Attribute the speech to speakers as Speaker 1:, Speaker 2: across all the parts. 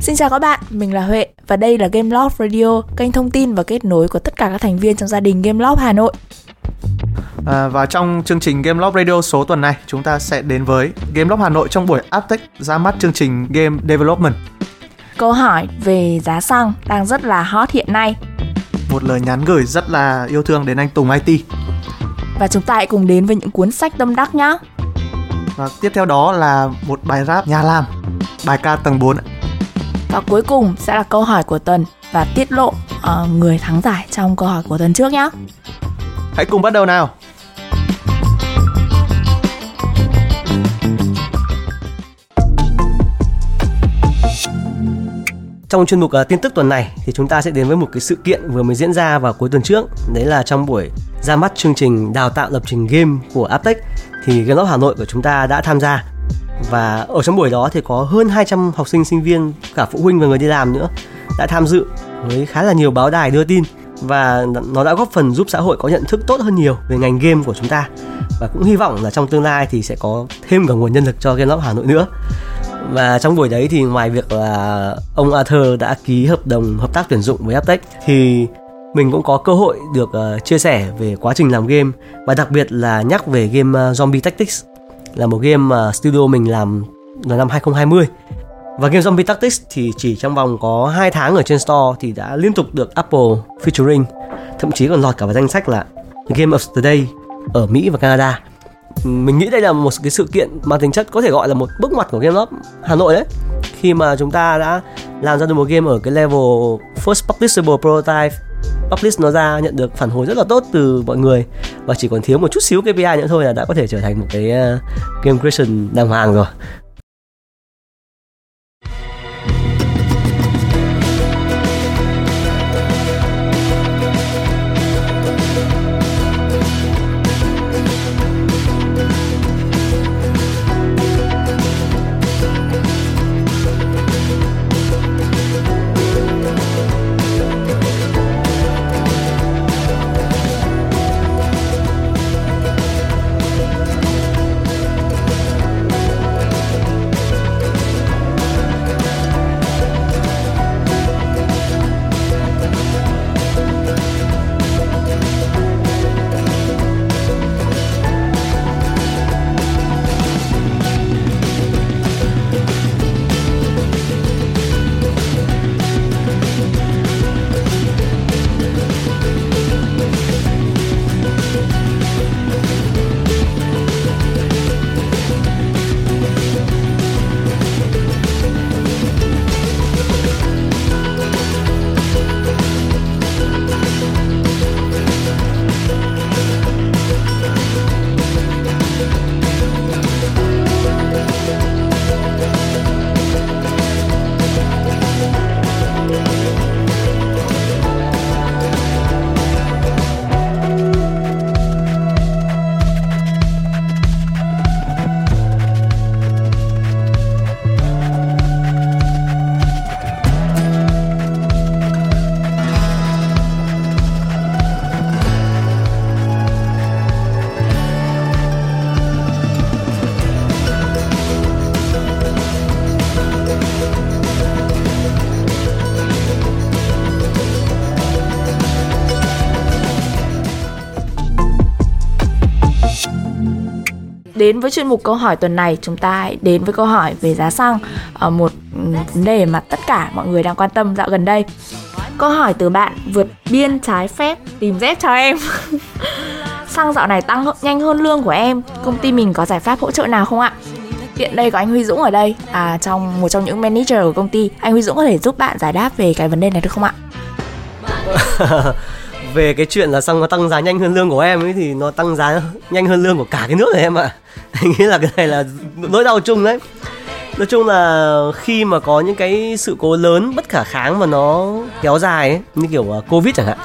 Speaker 1: Xin chào các bạn, mình là Huệ và đây là Game Loft Radio, kênh thông tin và kết nối của tất cả các thành viên trong gia đình Game Loft Hà Nội.
Speaker 2: À, và trong chương trình Game Loft Radio số tuần này, chúng ta sẽ đến với Game Loft Hà Nội trong buổi Aptech ra mắt chương trình Game Development.
Speaker 1: Câu hỏi về giá xăng đang rất là hot hiện nay.
Speaker 2: Một lời nhắn gửi rất là yêu thương đến anh Tùng IT.
Speaker 1: Và chúng ta hãy cùng đến với những cuốn sách tâm đắc nhé.
Speaker 2: Và tiếp theo đó là một bài rap nhà làm, bài ca tầng 4.
Speaker 1: Và cuối cùng sẽ là câu hỏi của tuần và tiết lộ uh, người thắng giải trong câu hỏi của tuần trước nhé.
Speaker 2: Hãy cùng bắt đầu nào.
Speaker 3: Trong chuyên mục uh, tin tức tuần này thì chúng ta sẽ đến với một cái sự kiện vừa mới diễn ra vào cuối tuần trước. Đấy là trong buổi ra mắt chương trình đào tạo lập trình game của Aptech thì Game Hà Nội của chúng ta đã tham gia. Và ở trong buổi đó thì có hơn 200 học sinh sinh viên, cả phụ huynh và người đi làm nữa đã tham dự với khá là nhiều báo đài đưa tin. Và nó đã góp phần giúp xã hội có nhận thức tốt hơn nhiều về ngành game của chúng ta. Và cũng hy vọng là trong tương lai thì sẽ có thêm cả nguồn nhân lực cho Game Hà Nội nữa. Và trong buổi đấy thì ngoài việc là ông Arthur đã ký hợp đồng hợp tác tuyển dụng với Aptech thì mình cũng có cơ hội được uh, chia sẻ về quá trình làm game và đặc biệt là nhắc về game uh, Zombie Tactics là một game mà studio mình làm vào năm 2020 và game Zombie Tactics thì chỉ trong vòng có 2 tháng ở trên store thì đã liên tục được Apple featuring. Thậm chí còn lọt cả vào danh sách là Game of the Day ở Mỹ và Canada. Mình nghĩ đây là một cái sự kiện mà tính chất có thể gọi là một bước ngoặt của game lab Hà Nội đấy. Khi mà chúng ta đã làm ra được một game ở cái level first publishable prototype publish nó ra nhận được phản hồi rất là tốt từ mọi người. Và chỉ còn thiếu một chút xíu KPI nữa thôi là đã có thể trở thành một cái uh, game creation đàng hoàng rồi.
Speaker 1: Đến với chuyên mục câu hỏi tuần này, chúng ta hãy đến với câu hỏi về giá xăng. Ở một vấn đề mà tất cả mọi người đang quan tâm dạo gần đây. Câu hỏi từ bạn vượt biên trái phép tìm dép cho em. Xăng dạo này tăng nhanh hơn lương của em. Công ty mình có giải pháp hỗ trợ nào không ạ? Hiện đây có anh Huy Dũng ở đây. À trong, một trong những manager của công ty. Anh Huy Dũng có thể giúp bạn giải đáp về cái vấn đề này được không ạ?
Speaker 3: về cái chuyện là xăng nó tăng giá nhanh hơn lương của em ấy thì nó tăng giá nhanh hơn lương của cả cái nước này em ạ à. nghĩa nghĩ là cái này là nỗi đau chung đấy nói chung là khi mà có những cái sự cố lớn bất khả kháng mà nó kéo dài ấy, như kiểu à, covid chẳng hạn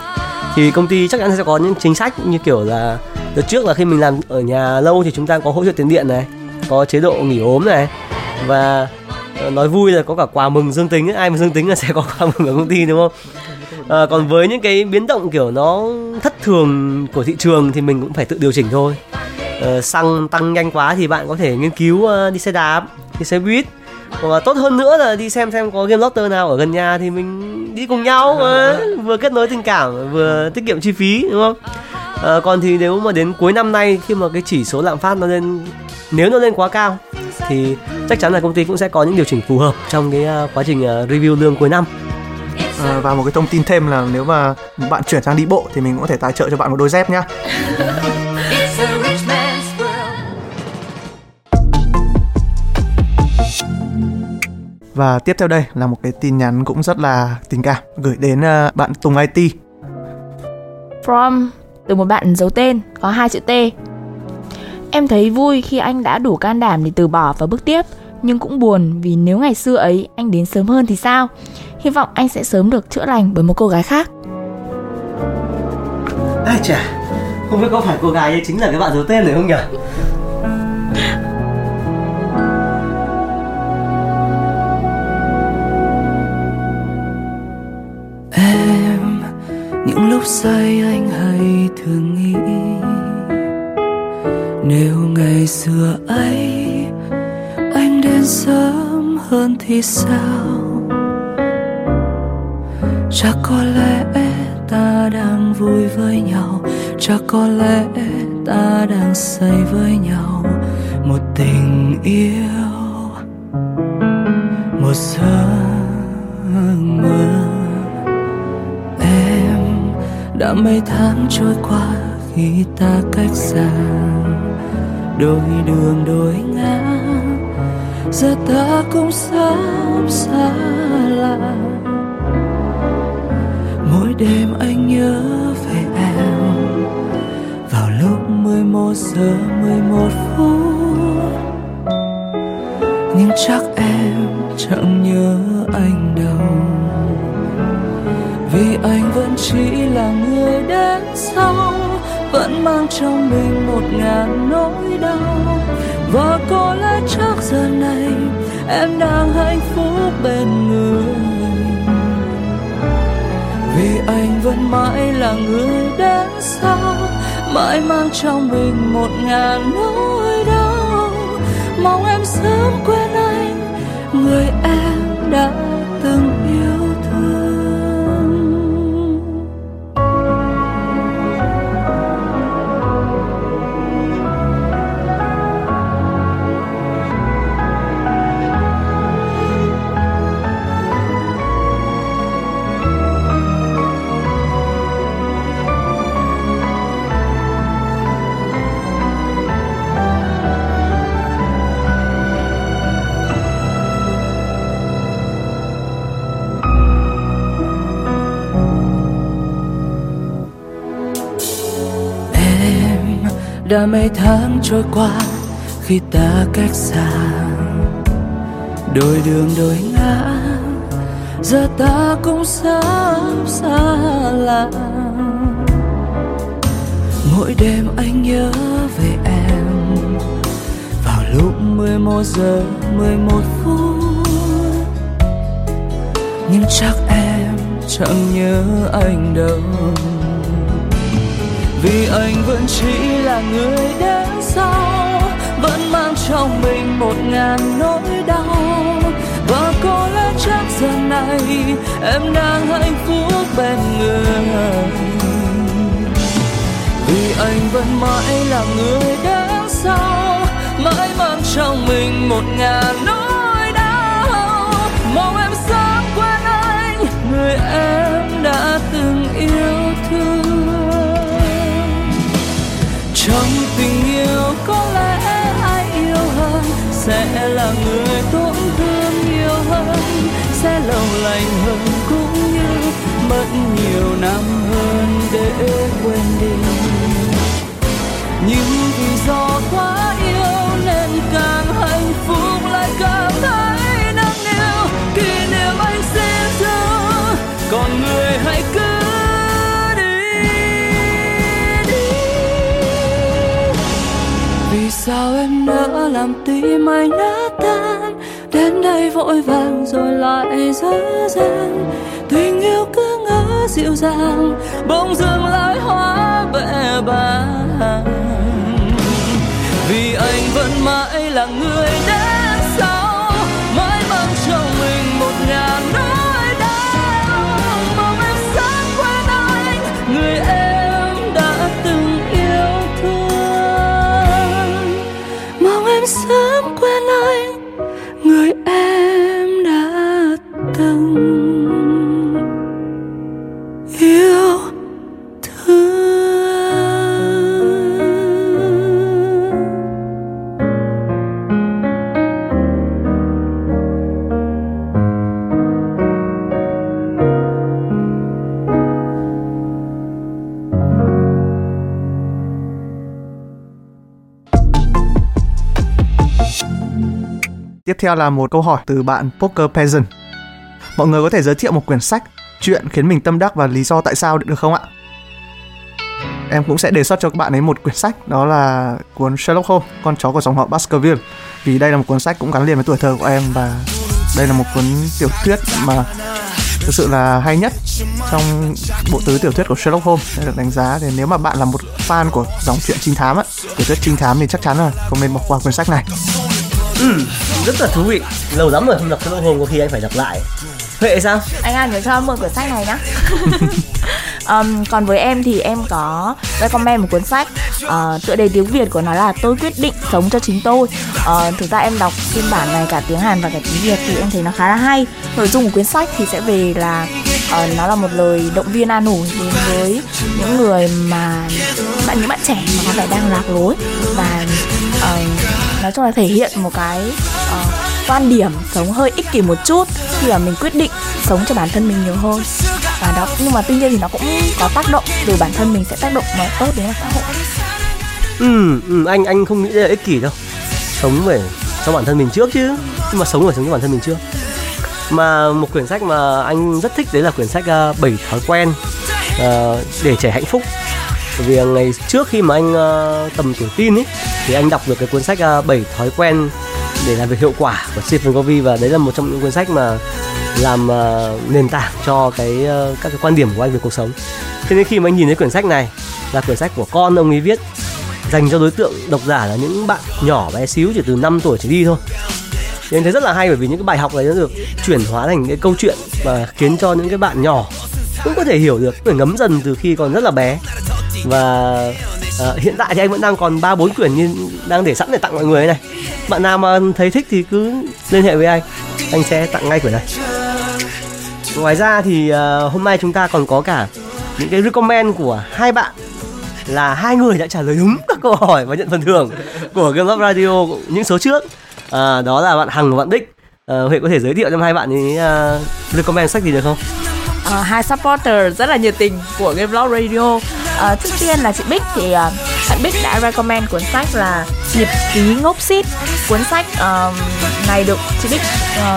Speaker 3: thì công ty chắc chắn sẽ có những chính sách như kiểu là đợt trước là khi mình làm ở nhà lâu thì chúng ta có hỗ trợ tiền điện này có chế độ nghỉ ốm này và Ờ, nói vui là có cả quà mừng dương tính ấy. ai mà dương tính là sẽ có quà mừng ở công ty đúng không? À, còn với những cái biến động kiểu nó thất thường của thị trường thì mình cũng phải tự điều chỉnh thôi. À, xăng tăng nhanh quá thì bạn có thể nghiên cứu đi xe đạp đi xe buýt và tốt hơn nữa là đi xem xem có game doctor nào ở gần nhà thì mình đi cùng nhau mà. Vừa kết nối tình cảm vừa tiết kiệm chi phí đúng không? À, còn thì nếu mà đến cuối năm nay khi mà cái chỉ số lạm phát nó lên nếu nó lên quá cao thì chắc chắn là công ty cũng sẽ có những điều chỉnh phù hợp trong cái uh, quá trình uh, review lương cuối năm.
Speaker 2: À, và một cái thông tin thêm là nếu mà bạn chuyển sang đi bộ thì mình cũng có thể tài trợ cho bạn một đôi dép nhá Và tiếp theo đây là một cái tin nhắn cũng rất là tình cảm gửi đến uh, bạn Tùng IT.
Speaker 1: From từ một bạn giấu tên có hai chữ T. Em thấy vui khi anh đã đủ can đảm để từ bỏ và bước tiếp, nhưng cũng buồn vì nếu ngày xưa ấy anh đến sớm hơn thì sao? Hy vọng anh sẽ sớm được chữa lành bởi một cô gái khác.
Speaker 3: Ai chà, không biết có phải cô gái ấy chính là cái bạn giấu tên này không nhỉ?
Speaker 4: Say anh hay thường nghĩ Nếu ngày xưa ấy, anh đến sớm hơn thì sao chắc có lẽ ta đang vui với nhau chắc có lẽ ta đang say với nhau một tình yêu, một sớm. Đã mấy tháng trôi qua khi ta cách xa, đôi đường đôi ngã. Giờ ta cũng sắp xa lạ. Mỗi đêm anh nhớ về em. Vào lúc 11 giờ 11 phút, nhưng chắc em chẳng nhớ anh đâu vì anh vẫn chỉ là người đến sau, vẫn mang trong mình một ngàn nỗi đau. Và có lẽ chắc giờ này, em đang hạnh phúc bên người. Vì anh vẫn mãi là người đến sau, mãi mang trong mình một ngàn nỗi đau. Mong em sớm quên anh, người em đã đã mấy tháng trôi qua khi ta cách xa. Đôi đường đôi ngã, giờ ta cũng sắp xa lạ. Mỗi đêm anh nhớ về em, vào lúc 11 giờ 11 phút. Nhưng chắc em chẳng nhớ anh đâu vì anh vẫn chỉ là người đến sau, vẫn mang trong mình một ngàn nỗi đau. Và có lẽ chắc giờ này em đang hạnh phúc bên người. Vì anh vẫn mãi là người đến sau, mãi mang trong mình một ngàn nỗi dễ quên đi nhưng vì do quá yêu nên càng hạnh phúc lại càng thấy nắng yêu. kỷ niệm anh xin giữ còn người hãy cứ đi đi. Vì sao em nỡ làm tim anh nát tan đến đây vội vàng rồi lại dở dàng tình yêu cứ dịu dàng, bỗng dưng lại hóa bệ bàng. Vì anh vẫn mãi là người đến sau, mãi
Speaker 2: mang
Speaker 4: trong mình một ngàn nỗi đau. Mong em sớm quên anh, người em đã từng yêu thương. Mong em sớm quên
Speaker 2: theo là một câu hỏi từ bạn Poker Peasant. Mọi người có thể giới thiệu một quyển sách chuyện khiến mình tâm đắc và lý do tại sao được không ạ? Em cũng sẽ đề xuất cho các bạn ấy một quyển sách đó là cuốn Sherlock Holmes, con chó của dòng họ Baskerville. Vì đây là một cuốn sách cũng gắn liền với tuổi thơ của em và đây là một cuốn tiểu thuyết mà thực sự là hay nhất trong bộ tứ tiểu thuyết của Sherlock Holmes được đánh giá thì nếu mà bạn là một fan của dòng truyện trinh thám á tiểu thuyết trinh thám thì chắc chắn là không nên bỏ qua quyển sách này
Speaker 3: ừ, rất là thú vị lâu lắm rồi không đọc Sherlock Holmes có khi anh phải đọc lại Huệ sao?
Speaker 1: Anh An nhớ cho mượn quyển sách này nhá. um, còn với em thì em có recommend một cuốn sách uh, tựa đề tiếng Việt của nó là tôi quyết định sống cho chính tôi. Uh, thực ra em đọc phiên bản này cả tiếng Hàn và cả tiếng Việt thì em thấy nó khá là hay. Nội dung của cuốn sách thì sẽ về là uh, nó là một lời động viên an ủi đến với những người mà bạn những bạn trẻ mà có vẻ đang lạc lối và uh, nói chung là thể hiện một cái uh, quan điểm sống hơi ích kỷ một chút khi mà mình quyết định sống cho bản thân mình nhiều hơn. Và đó nhưng mà tuy nhiên thì nó cũng có tác động từ bản thân mình sẽ tác động mà tốt đến xã hội.
Speaker 3: Ừ, ừ anh anh không nghĩ đây là ích kỷ đâu. Sống phải cho bản thân mình trước chứ. Nhưng mà sống phải sống cho bản thân mình trước. Mà một quyển sách mà anh rất thích đấy là quyển sách uh, bảy thói quen uh, để trẻ hạnh phúc bởi vì ngày trước khi mà anh uh, tầm tuổi tin ấy thì anh đọc được cái cuốn sách ờ, uh, 7 thói quen để làm việc hiệu quả của Stephen Covey và đấy là một trong những cuốn sách mà làm uh, nền tảng cho cái uh, các cái quan điểm của anh về cuộc sống. Thế nên khi mà anh nhìn thấy quyển sách này là quyển sách của con ông ấy viết dành cho đối tượng độc giả là những bạn nhỏ bé xíu chỉ từ 5 tuổi trở đi thôi. nên thấy rất là hay bởi vì những cái bài học này nó được chuyển hóa thành cái câu chuyện và khiến cho những cái bạn nhỏ cũng có thể hiểu được, phải ngấm dần từ khi còn rất là bé và uh, hiện tại thì anh vẫn đang còn ba bốn quyển như đang để sẵn để tặng mọi người này. Bạn nào mà thấy thích thì cứ liên hệ với anh. Anh sẽ tặng ngay quyển này. Ngoài ra thì uh, hôm nay chúng ta còn có cả những cái recommend của hai bạn là hai người đã trả lời đúng các câu hỏi và nhận phần thưởng của Game Love Radio những số trước. À, đó là bạn Hằng và bạn đích. à, Huệ có thể giới thiệu cho hai bạn ấy uh, recommend sách gì được không?
Speaker 1: À, hai supporter rất là nhiệt tình của Game Love Radio uh, trước tiên là chị Bích thì uh, bạn Bích đã recommend cuốn sách là nhật ký ngốc xít. Cuốn sách uh, này được chị Bích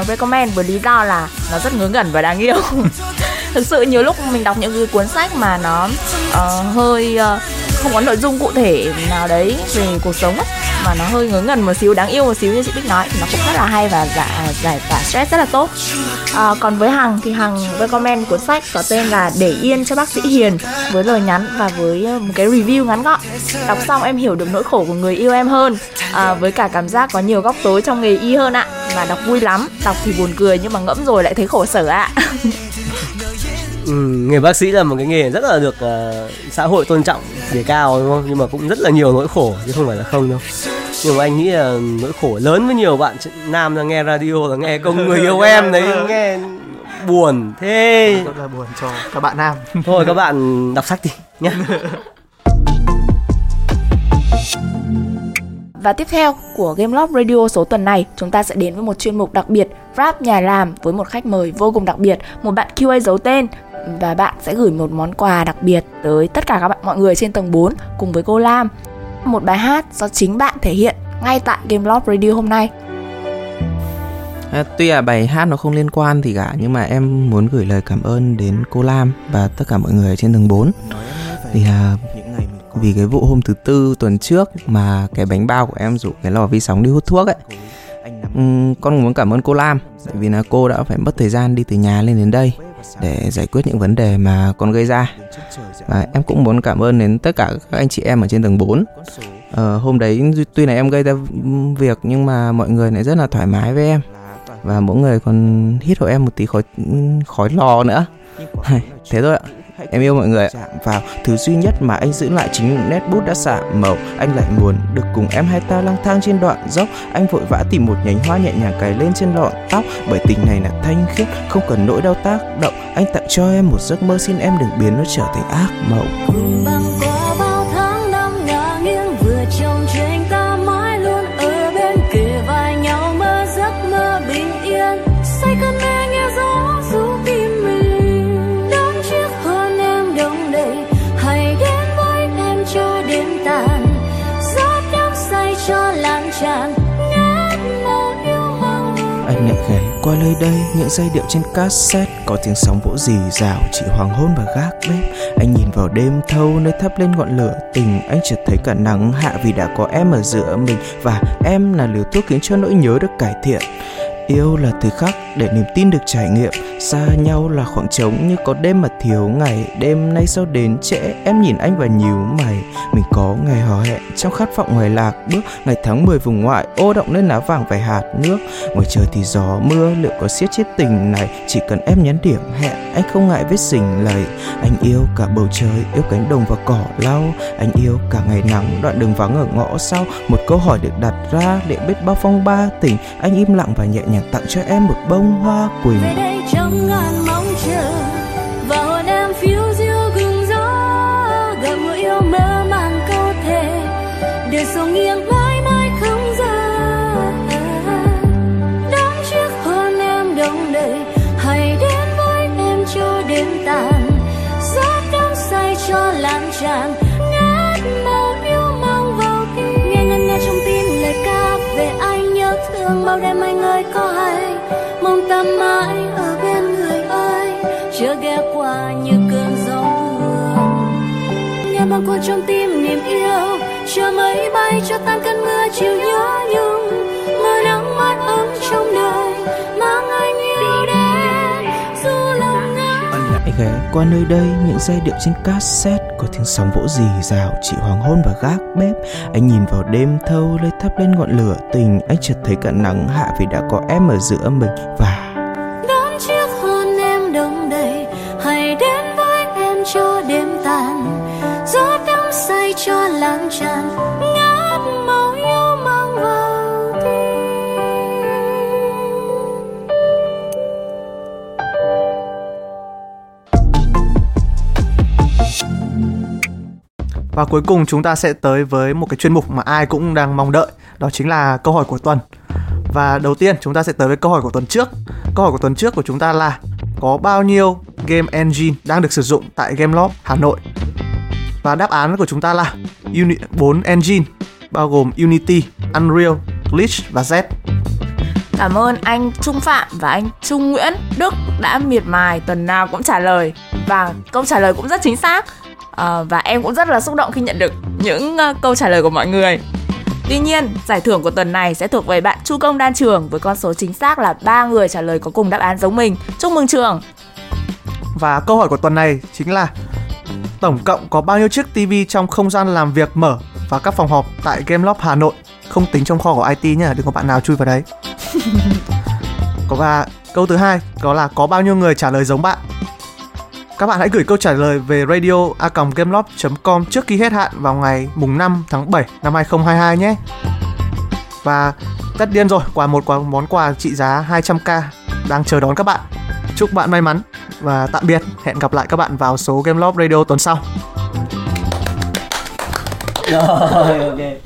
Speaker 1: uh, recommend với lý do là nó rất ngớ ngẩn và đáng yêu. Thực sự nhiều lúc mình đọc những cái cuốn sách mà nó uh, hơi uh, không có nội dung cụ thể nào đấy về cuộc sống ấy, mà nó hơi ngớ ngẩn một xíu đáng yêu một xíu như chị Bích nói. Nó cũng rất là hay và giải à, giải tỏa stress rất là tốt. À, còn với Hằng thì Hằng recommend cuốn sách có tên là để yên cho bác sĩ Hiền với lời nhắn và với à, một cái review ngắn gọn. Đọc xong em hiểu được nỗi khổ của người yêu em hơn à, với cả cảm giác có nhiều góc tối trong nghề y hơn ạ. Và đọc vui lắm đọc thì buồn cười nhưng mà ngẫm rồi lại thấy khổ sở ạ.
Speaker 3: Ừ, nghề bác sĩ là một cái nghề rất là được uh, xã hội tôn trọng đề cao đúng không? Nhưng mà cũng rất là nhiều nỗi khổ chứ không phải là không đâu. Nhưng mà anh nghĩ là nỗi khổ lớn với nhiều bạn nam đang nghe radio là nghe công người yêu em đấy nghe buồn thế.
Speaker 2: Rất là buồn cho các bạn nam.
Speaker 3: Thôi các bạn đọc sách đi nhé
Speaker 1: Và tiếp theo của Game Loft Radio số tuần này, chúng ta sẽ đến với một chuyên mục đặc biệt Rap nhà làm với một khách mời vô cùng đặc biệt, một bạn QA giấu tên và bạn sẽ gửi một món quà đặc biệt tới tất cả các bạn mọi người trên tầng 4 cùng với cô Lam. Một bài hát do chính bạn thể hiện ngay tại Game Loft Radio hôm nay.
Speaker 5: À, tuy là bài hát nó không liên quan thì cả nhưng mà em muốn gửi lời cảm ơn đến cô Lam và tất cả mọi người trên tầng 4 thì à, vì cái vụ hôm thứ tư tuần trước mà cái bánh bao của em rủ cái lò vi sóng đi hút thuốc ấy. Uhm, con muốn cảm ơn cô Lam tại vì là cô đã phải mất thời gian đi từ nhà lên đến đây để giải quyết những vấn đề mà con gây ra. Và em cũng muốn cảm ơn đến tất cả các anh chị em ở trên tầng 4 ờ, hôm đấy tuy là em gây ra việc nhưng mà mọi người lại rất là thoải mái với em. Và mỗi người còn hít hộ em một tí khói khói lò nữa. Thế thôi ạ. Em yêu mọi người ạ. Chạm vào thứ duy nhất mà anh giữ lại chính những nét bút đã xạ màu. Anh lại muốn được cùng em hai ta lang thang trên đoạn dốc. Anh vội vã tìm một nhánh hoa nhẹ nhàng cài lên trên lọn tóc. Bởi tình này là thanh khiết, không cần nỗi đau tác động. Anh tặng cho em một giấc mơ xin em đừng biến nó trở thành ác mộng. Qua nơi đây, những giai điệu trên cassette có tiếng sóng vỗ rì rào chị hoàng hôn và gác bếp. Anh nhìn vào đêm thâu nơi thắp lên ngọn lửa, tình anh chợt thấy cả nắng hạ vì đã có em ở giữa mình, và em là liều thuốc khiến cho nỗi nhớ được cải thiện. Yêu là thời khắc để niềm tin được trải nghiệm xa nhau là khoảng trống như có đêm mà thiếu ngày. Đêm nay sau đến trễ? Em nhìn anh và nhíu mày. Mình có ngày hò hẹn trong khát vọng ngoài lạc bước. Ngày tháng 10 vùng ngoại, ô động lên lá vàng vài hạt nước. Ngoài trời thì gió mưa, liệu có siết chết tình này? Chỉ cần em nhắn điểm hẹn, anh không ngại vết sình lầy. Anh yêu cả bầu trời, yêu cánh đồng và cỏ lau. Anh yêu cả ngày nắng, đoạn đường vắng ở ngõ sau. Một câu hỏi được đặt ra để biết bao phong ba tình. Anh im lặng và nhẹ nhàng tặng cho em một bông hoa quỳnh
Speaker 6: trong ngàn mong chờ. Và hồn em phiêu diêu gừng gió, gặp người yêu mơ màng câu thề để sầu nghiêng mãi qua như cơn gió hương nghe bâng khuâng trong tim niềm yêu, chờ mây bay cho tan cơn mưa chiều nhớ nhung. Mưa nắng mát ấm trong đời, mang anh yêu đến? Dù lòng ngã.
Speaker 5: Lại ghé qua nơi đây, những giai điệu trên cassette có tiếng sóng vỗ rì rào, chị hoàng hôn và gác bếp. Anh nhìn vào đêm thâu, lê thắp lên ngọn lửa, tình anh chợt thấy cả nắng hạ vì đã có em ở giữa mình và
Speaker 2: Và cuối cùng chúng ta sẽ tới với một cái chuyên mục mà ai cũng đang mong đợi, đó chính là câu hỏi của tuần. Và đầu tiên chúng ta sẽ tới với câu hỏi của tuần trước. Câu hỏi của tuần trước của chúng ta là có bao nhiêu game engine đang được sử dụng tại Gameloft Hà Nội? Và đáp án của chúng ta là Uni 4 engine bao gồm Unity, Unreal, Glitch và Z.
Speaker 1: Cảm ơn anh Trung Phạm và anh Trung Nguyễn Đức đã miệt mài tuần nào cũng trả lời và câu trả lời cũng rất chính xác Ờ, và em cũng rất là xúc động khi nhận được những ờ, câu trả lời của mọi người. Tuy nhiên, giải thưởng của tuần này sẽ thuộc về bạn Chu Công Đan Trường với con số chính xác là ba người trả lời có cùng đáp án giống mình. Chúc mừng Trường.
Speaker 2: Và câu hỏi của tuần này chính là tổng cộng có bao nhiêu chiếc TV trong không gian làm việc mở và các phòng họp tại Gameloft Hà Nội không tính trong kho của IT nhá, đừng có bạn nào chui vào đấy. có và câu thứ hai đó là có bao nhiêu người trả lời giống bạn. Các bạn hãy gửi câu trả lời về radio com trước khi hết hạn vào ngày mùng 5 tháng 7 năm 2022 nhé. Và tất nhiên rồi, quà một quà món quà trị giá 200k đang chờ đón các bạn. Chúc bạn may mắn và tạm biệt. Hẹn gặp lại các bạn vào số Game Loft Radio tuần sau.
Speaker 3: rồi ok